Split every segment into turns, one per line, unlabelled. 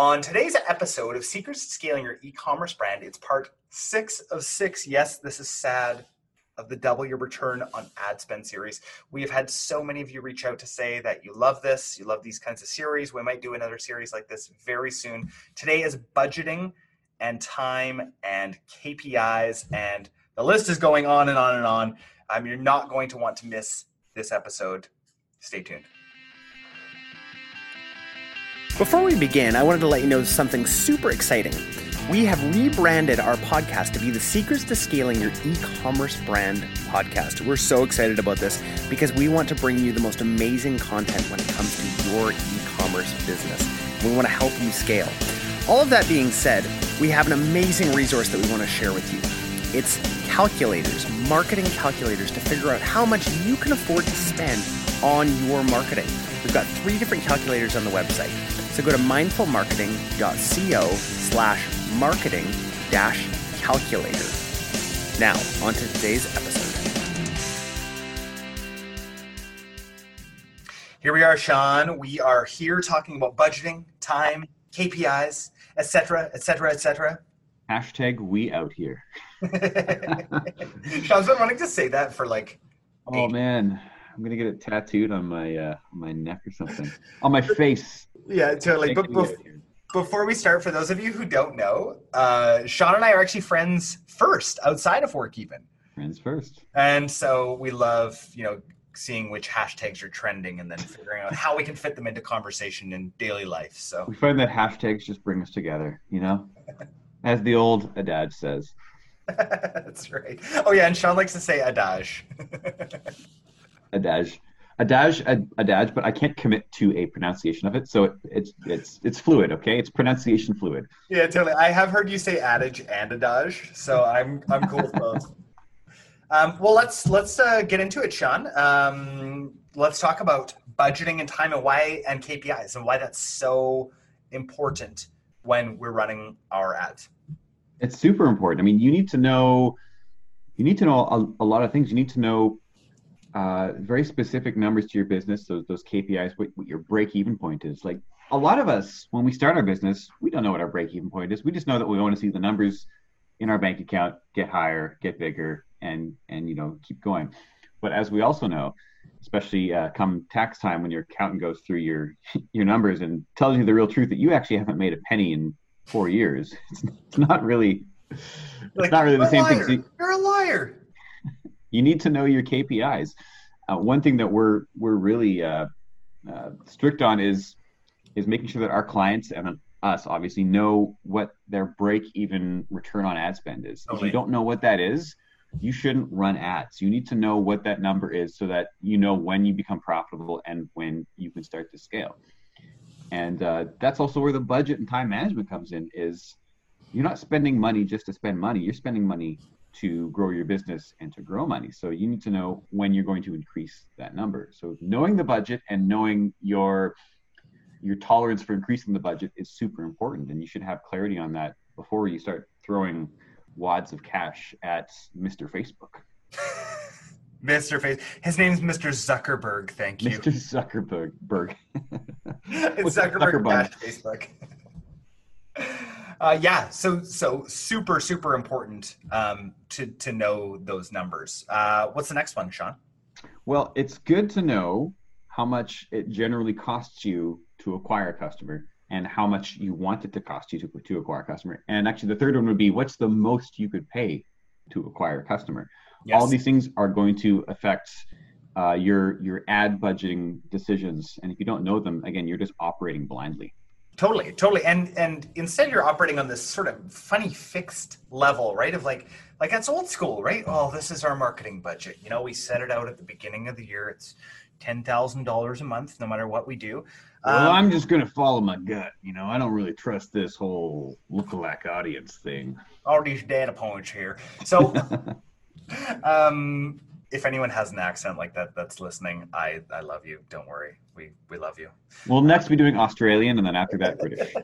On today's episode of Secrets to Scaling Your E-commerce Brand, it's part six of six. Yes, this is sad of the Double Your Return on Ad Spend series. We have had so many of you reach out to say that you love this, you love these kinds of series. We might do another series like this very soon. Today is budgeting and time and KPIs, and the list is going on and on and on. Um, you're not going to want to miss this episode. Stay tuned.
Before we begin, I wanted to let you know something super exciting. We have rebranded our podcast to be the Secrets to Scaling Your E-commerce Brand podcast. We're so excited about this because we want to bring you the most amazing content when it comes to your e-commerce business. We want to help you scale. All of that being said, we have an amazing resource that we want to share with you. It's calculators, marketing calculators to figure out how much you can afford to spend on your marketing. We've got three different calculators on the website. So go to mindfulmarketing.co slash marketing dash calculator. Now, on to today's episode.
Here we are, Sean. We are here talking about budgeting, time, KPIs, etc., etc., etc.
Hashtag we out here.
Sean's been wanting to say that for like.
Oh
eight-
man, I'm gonna get it tattooed on my uh, my neck or something. On my face.
Yeah, totally. But bef- before we start, for those of you who don't know, uh, Sean and I are actually friends first, outside of work, even.
Friends first.
And so we love, you know, seeing which hashtags are trending and then figuring out how we can fit them into conversation in daily life. So
We find that hashtags just bring us together, you know? As the old adage says.
that's right. Oh yeah, and Sean likes to say adage.
Adage. Adage, ad- adage, but I can't commit to a pronunciation of it, so it, it's it's it's fluid, okay? It's pronunciation fluid.
yeah, totally. I have heard you say adage and adage, so I'm I'm cool with both. Um, well, let's let's uh, get into it, Sean. Um, let's talk about budgeting and time and why and KPIs and why that's so important when we're running our ads.
It's super important. I mean, you need to know, you need to know a, a lot of things. You need to know uh, very specific numbers to your business, those those KPIs, what, what your break even point is. Like a lot of us, when we start our business, we don't know what our break even point is. We just know that we want to see the numbers in our bank account get higher, get bigger, and and you know keep going. But as we also know, especially uh, come tax time, when your accountant goes through your your numbers and tells you the real truth that you actually haven't made a penny in four years, it's, it's not really it's
Like,
not really the same thing.
liar.
You-
You're a liar.
You need to know your KPIs. Uh, one thing that we're we're really uh, uh, strict on is is making sure that our clients and us obviously know what their break even return on ad spend is. If you don't know what that is, you shouldn't run ads. You need to know what that number is so that you know when you become profitable and when you can start to scale. And uh, that's also where the budget and time management comes in. Is you're not spending money just to spend money. You're spending money to grow your business and to grow money. So you need to know when you're going to increase that number. So knowing the budget and knowing your your tolerance for increasing the budget is super important and you should have clarity on that before you start throwing wads of cash at Mr. Facebook.
Mr. Face. His name's Mr. Zuckerberg. Thank you.
Mr. Zuckerberg. Berg.
it's Zuckerberg
Zuckerbug?
Facebook. Uh, yeah, so so super super important um, to to know those numbers. Uh, what's the next one, Sean?
Well, it's good to know how much it generally costs you to acquire a customer and how much you want it to cost you to, to acquire a customer. And actually, the third one would be what's the most you could pay to acquire a customer. All these things are going to affect uh, your your ad budgeting decisions, and if you don't know them, again, you're just operating blindly.
Totally, totally. And and instead you're operating on this sort of funny fixed level, right? Of like like that's old school, right? Oh, this is our marketing budget. You know, we set it out at the beginning of the year. It's ten thousand dollars a month, no matter what we do.
Well,
Um,
I'm just going to follow my gut. You know, I don't really trust this whole lookalike audience thing.
all these data points here. So, um, if anyone has an accent like that that's listening, I I love you. Don't worry, we we love you.
We'll next be doing Australian, and then after that, British.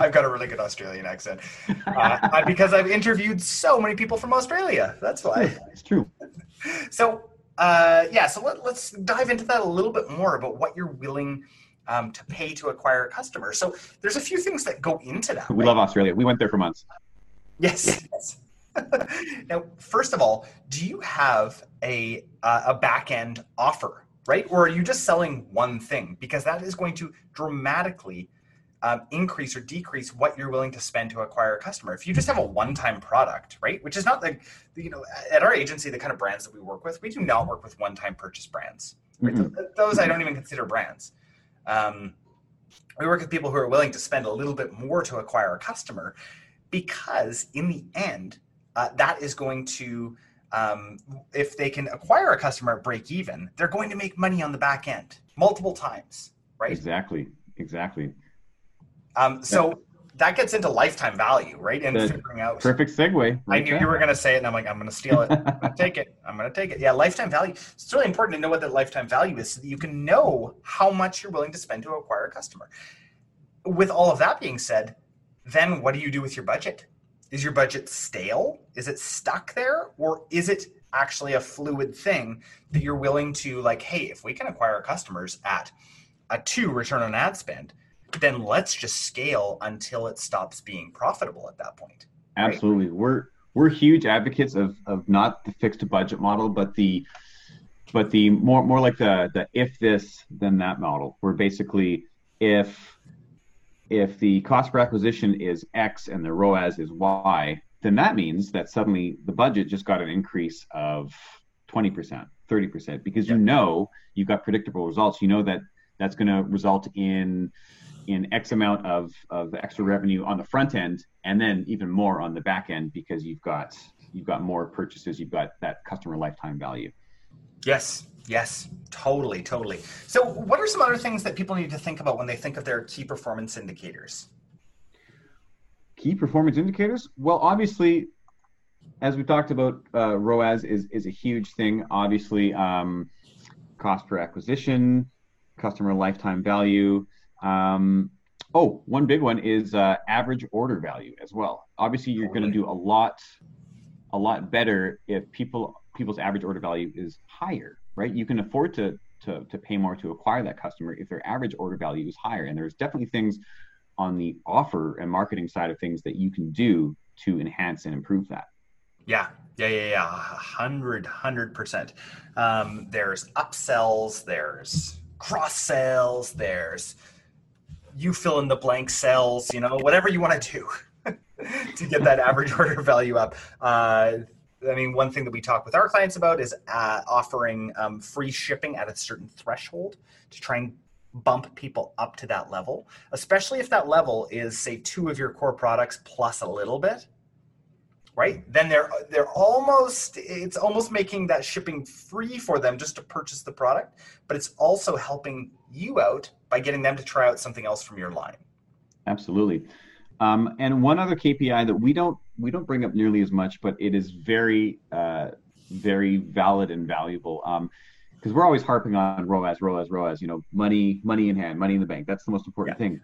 I've got a really good Australian accent uh, because I've interviewed so many people from Australia. That's why.
It's true.
So, uh, yeah, so let, let's dive into that a little bit more about what you're willing um, to pay to acquire a customer. So there's a few things that go into that.
We
right?
love Australia. We went there for months.
Yes. yes. now, first of all, do you have a uh, a back end offer, right? Or are you just selling one thing? Because that is going to dramatically um, increase or decrease what you're willing to spend to acquire a customer. If you just have a one-time product, right, which is not like you know at our agency the kind of brands that we work with, we do not work with one-time purchase brands. Right? Mm-hmm. Those I don't even consider brands. Um, we work with people who are willing to spend a little bit more to acquire a customer because in the end uh, that is going to um, if they can acquire a customer at break even they're going to make money on the back end multiple times right?
Exactly exactly.
Um, so yeah. that gets into lifetime value right? And the figuring out
perfect segue.
I knew you were going to say it and i'm like i'm going to steal it. I'm going to take it. I'm going to take it. Yeah lifetime value it's really important to know what the lifetime value is so that you can know how much you're willing to spend to acquire a customer. With all of that being said then what do you do with your budget is your budget stale? Is it stuck there? Or is it actually a fluid thing that you're willing to, like, hey, if we can acquire customers at a two return on ad spend, then let's just scale until it stops being profitable at that point.
Right? Absolutely. We're we're huge advocates of of not the fixed budget model, but the but the more more like the the if this then that model, where basically if if the cost per acquisition is X and the ROAS is Y, then that means that suddenly the budget just got an increase of 20%, 30%, because you know you've got predictable results. You know that that's going to result in in X amount of, of extra revenue on the front end, and then even more on the back end because you've got you've got more purchases, you've got that customer lifetime value.
Yes, Yes, totally, totally. So, what are some other things that people need to think about when they think of their key performance indicators?
Key performance indicators? Well, obviously, as we talked about, uh, ROAS is is a huge thing. Obviously, um, cost per acquisition, customer lifetime value. Um, oh, one big one is uh, average order value as well. Obviously, you're going to do a lot, a lot better if people people's average order value is higher right? You can afford to, to, to pay more to acquire that customer if their average order value is higher. And there's definitely things on the offer and marketing side of things that you can do to enhance and improve that.
Yeah, yeah, yeah, yeah, hundred, hundred percent. Um, there's upsells, there's cross sales, there's you fill in the blank cells, you know, whatever you want to do to get that average order value up. Uh, I mean, one thing that we talk with our clients about is uh, offering um, free shipping at a certain threshold to try and bump people up to that level, especially if that level is, say, two of your core products plus a little bit. Right? Then they're they're almost it's almost making that shipping free for them just to purchase the product, but it's also helping you out by getting them to try out something else from your line. Absolutely.
Um, and one other KPI that we don't we don't bring up nearly as much, but it is very uh, very valid and valuable. because um, we're always harping on ROAS, ROAS, ROAS. You know, money, money in hand, money in the bank. That's the most important yeah. thing.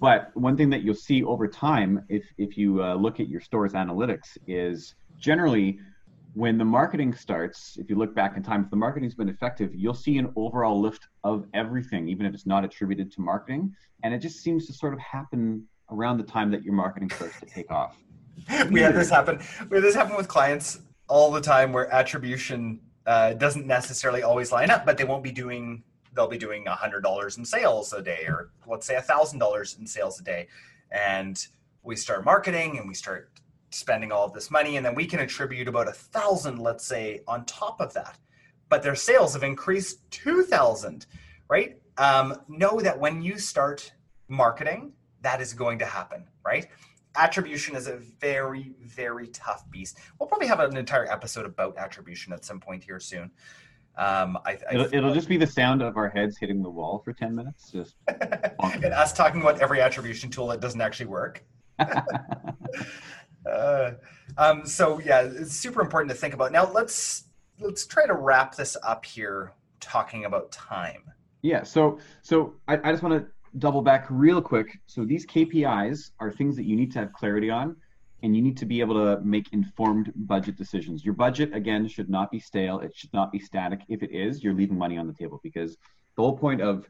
But one thing that you'll see over time, if if you uh, look at your store's analytics, is generally when the marketing starts. If you look back in time, if the marketing's been effective, you'll see an overall lift of everything, even if it's not attributed to marketing. And it just seems to sort of happen around the time that your marketing starts to take off.
We had this happen. We had this happen with clients all the time where attribution uh, doesn't necessarily always line up, but they won't be doing. They'll be doing a hundred dollars in sales a day, or let's say a thousand dollars in sales a day, and we start marketing and we start spending all of this money, and then we can attribute about a thousand, let's say, on top of that. But their sales have increased two thousand, right? Um, know that when you start marketing that is going to happen, right? Attribution is a very, very tough beast. We'll probably have an entire episode about attribution at some point here soon. Um, I,
I it'll, it'll, just be the sound of our heads hitting the wall for 10 minutes. Just
and us talking about every attribution tool that doesn't actually work. uh, um, so yeah, it's super important to think about. Now let's let's try to wrap this up here, talking about time.
Yeah. So so I, I just want to double back real quick. So these KPIs are things that you need to have clarity on and you need to be able to make informed budget decisions. Your budget again should not be stale, it should not be static. If it is, you're leaving money on the table because the whole point of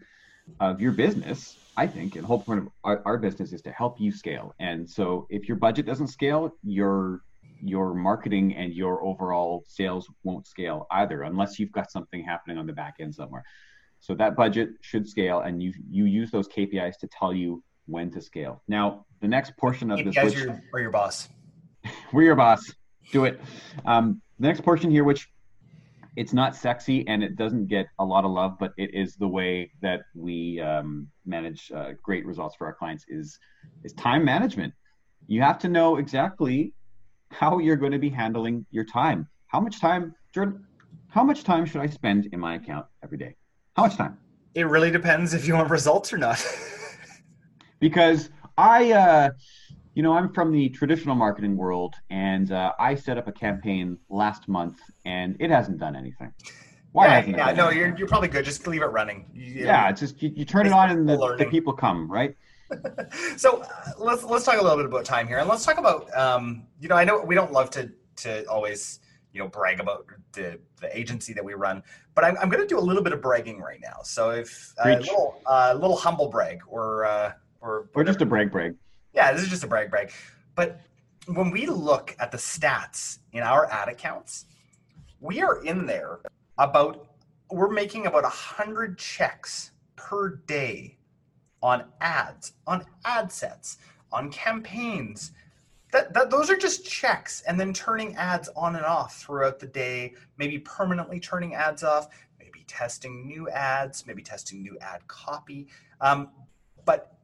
of your business, I think, and the whole point of our, our business is to help you scale. And so if your budget doesn't scale, your your marketing and your overall sales won't scale either unless you've got something happening on the back end somewhere. So that budget should scale and you you use those KPIs to tell you when to scale. Now, the next portion of
KPIs
this which,
your, or your boss.
we're your boss. Do it. Um, the next portion here, which it's not sexy and it doesn't get a lot of love, but it is the way that we um, manage uh, great results for our clients is is time management. You have to know exactly how you're going to be handling your time. How much time, Jordan? How much time should I spend in my account every day? How much time?
It really depends if you want results or not.
because I, uh, you know, I'm from the traditional marketing world, and uh, I set up a campaign last month, and it hasn't done anything.
Why yeah, hasn't yeah, no, you're, you're probably good. Just leave it running.
You, yeah, it's just you, you turn it on, and the, the people come, right?
so uh, let's let's talk a little bit about time here, and let's talk about um, you know I know we don't love to to always you know brag about the the agency that we run, but I'm, I'm going to do a little bit of bragging right now. So if a uh, little uh, little humble brag or uh, or
or just a brag brag.
Yeah, this is just a brag brag. But when we look at the stats in our ad accounts, we are in there about we're making about a hundred checks per day on ads, on ad sets, on campaigns. That, that those are just checks and then turning ads on and off throughout the day, maybe permanently turning ads off, maybe testing new ads, maybe testing new ad copy. Um, but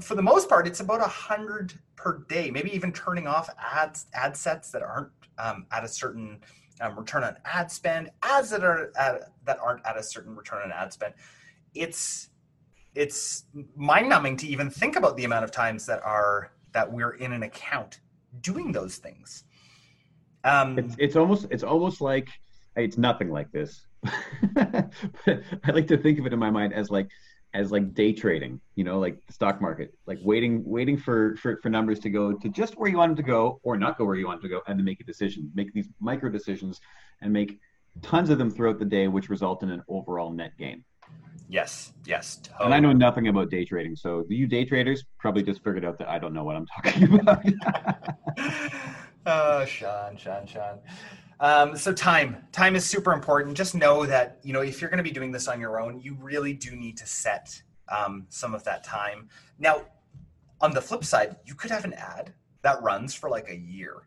for the most part, it's about a hundred per day, maybe even turning off ads, ad sets that aren't um, at a certain um, return on ad spend, ads that are at, that aren't at a certain return on ad spend. It's it's mind numbing to even think about the amount of times that are that we're in an account doing those things.
Um, it's, it's almost it's almost like it's nothing like this. I like to think of it in my mind as like as like day trading, you know, like the stock market, like waiting waiting for, for for numbers to go to just where you want them to go or not go where you want them to go and then make a decision, make these micro decisions and make tons of them throughout the day which result in an overall net gain.
Yes, yes.
Totally. And I know nothing about day trading, so you day traders probably just figured out that I don't know what I'm talking about.
oh, Sean, Sean, Sean. Um, so time, time is super important. Just know that you know if you're going to be doing this on your own, you really do need to set um, some of that time. Now, on the flip side, you could have an ad that runs for like a year,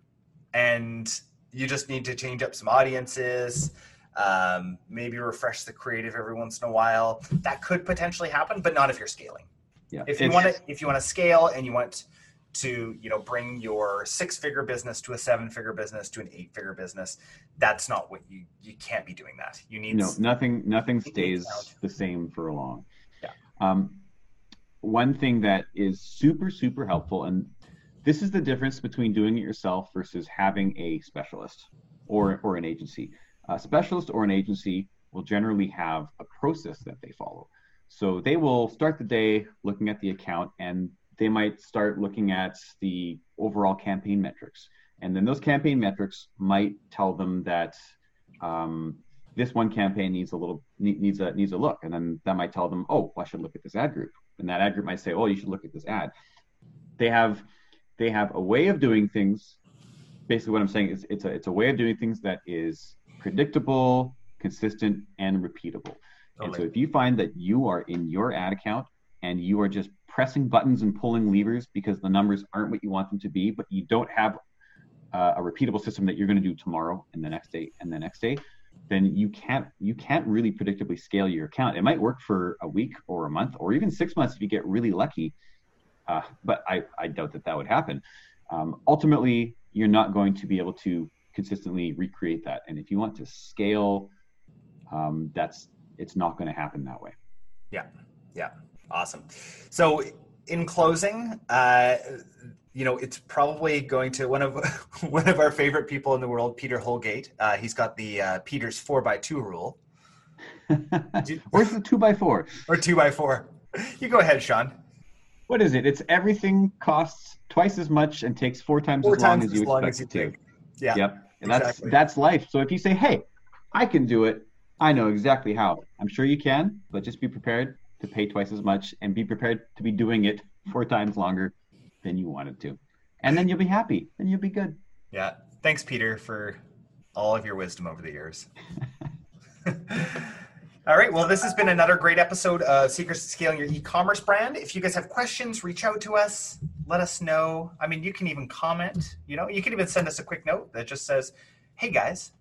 and you just need to change up some audiences um, maybe refresh the creative every once in a while. That could potentially happen, but not if you're scaling. Yeah. If you want to, if you want to scale and you want to, you know, bring your six-figure business to a seven-figure business to an eight-figure business, that's not what you you can't be doing that. You need
no nothing. Nothing stays the same for long.
Yeah.
Um, one thing that is super super helpful, and this is the difference between doing it yourself versus having a specialist or or an agency a specialist or an agency will generally have a process that they follow. So they will start the day looking at the account and they might start looking at the overall campaign metrics. And then those campaign metrics might tell them that um, this one campaign needs a little needs a needs a look, and then that might tell them, oh, well, I should look at this ad group, and that ad group might say, oh, you should look at this ad. They have they have a way of doing things. Basically, what I'm saying is it's a it's a way of doing things that is predictable, consistent, and repeatable. Totally. And so if you find that you are in your ad account and you are just pressing buttons and pulling levers because the numbers aren't what you want them to be, but you don't have uh, a repeatable system that you're going to do tomorrow and the next day and the next day, then you can't you can't really predictably scale your account. It might work for a week or a month or even six months if you get really lucky, uh, but I, I doubt that that would happen. Um, ultimately, you're not going to be able to consistently recreate that. And if you want to scale, um, that's it's not going to happen that way.
Yeah, yeah, awesome. So in closing, uh, you know, it's probably going to one of one of our favorite people in the world, Peter Holgate. Uh, he's got the uh, Peter's four by two rule.
Where's the two by four?
Or two by four. You go ahead, Sean.
What is it? It's everything costs twice as much and takes four times
four
as long
times
as you
long
expect
as you
it
think. Yeah.
Yep. And exactly. that's that's life. So if you say, "Hey, I can do it. I know exactly how." I'm sure you can, but just be prepared to pay twice as much and be prepared to be doing it four times longer than you wanted to. And then you'll be happy and you'll be good.
Yeah. Thanks, Peter, for all of your wisdom over the years. all right. Well, this has been another great episode of Secrets to Scaling Your E-commerce Brand. If you guys have questions, reach out to us. Let us know. I mean, you can even comment. You know, you can even send us a quick note that just says, "Hey guys,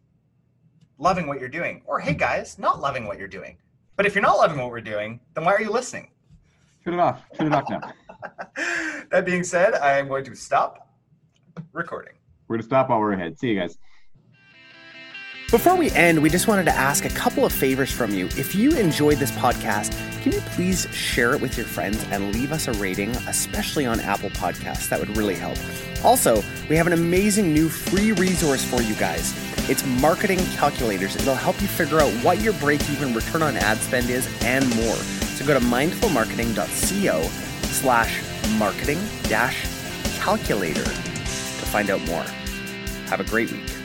loving what you're doing," or "Hey guys, not loving what you're doing." But if you're not loving what we're doing, then why are you listening?
Turn it off. Turn it off now.
that being said, I am going to stop recording.
We're going to stop while we're ahead. See you guys.
Before we end, we just wanted to ask a couple of favors from you. If you enjoyed this podcast, can you please share it with your friends and leave us a rating, especially on Apple Podcasts? That would really help. Also, we have an amazing new free resource for you guys. It's marketing calculators. It'll help you figure out what your break even return on ad spend is and more. So go to mindfulmarketing.co slash marketing dash calculator to find out more. Have a great week.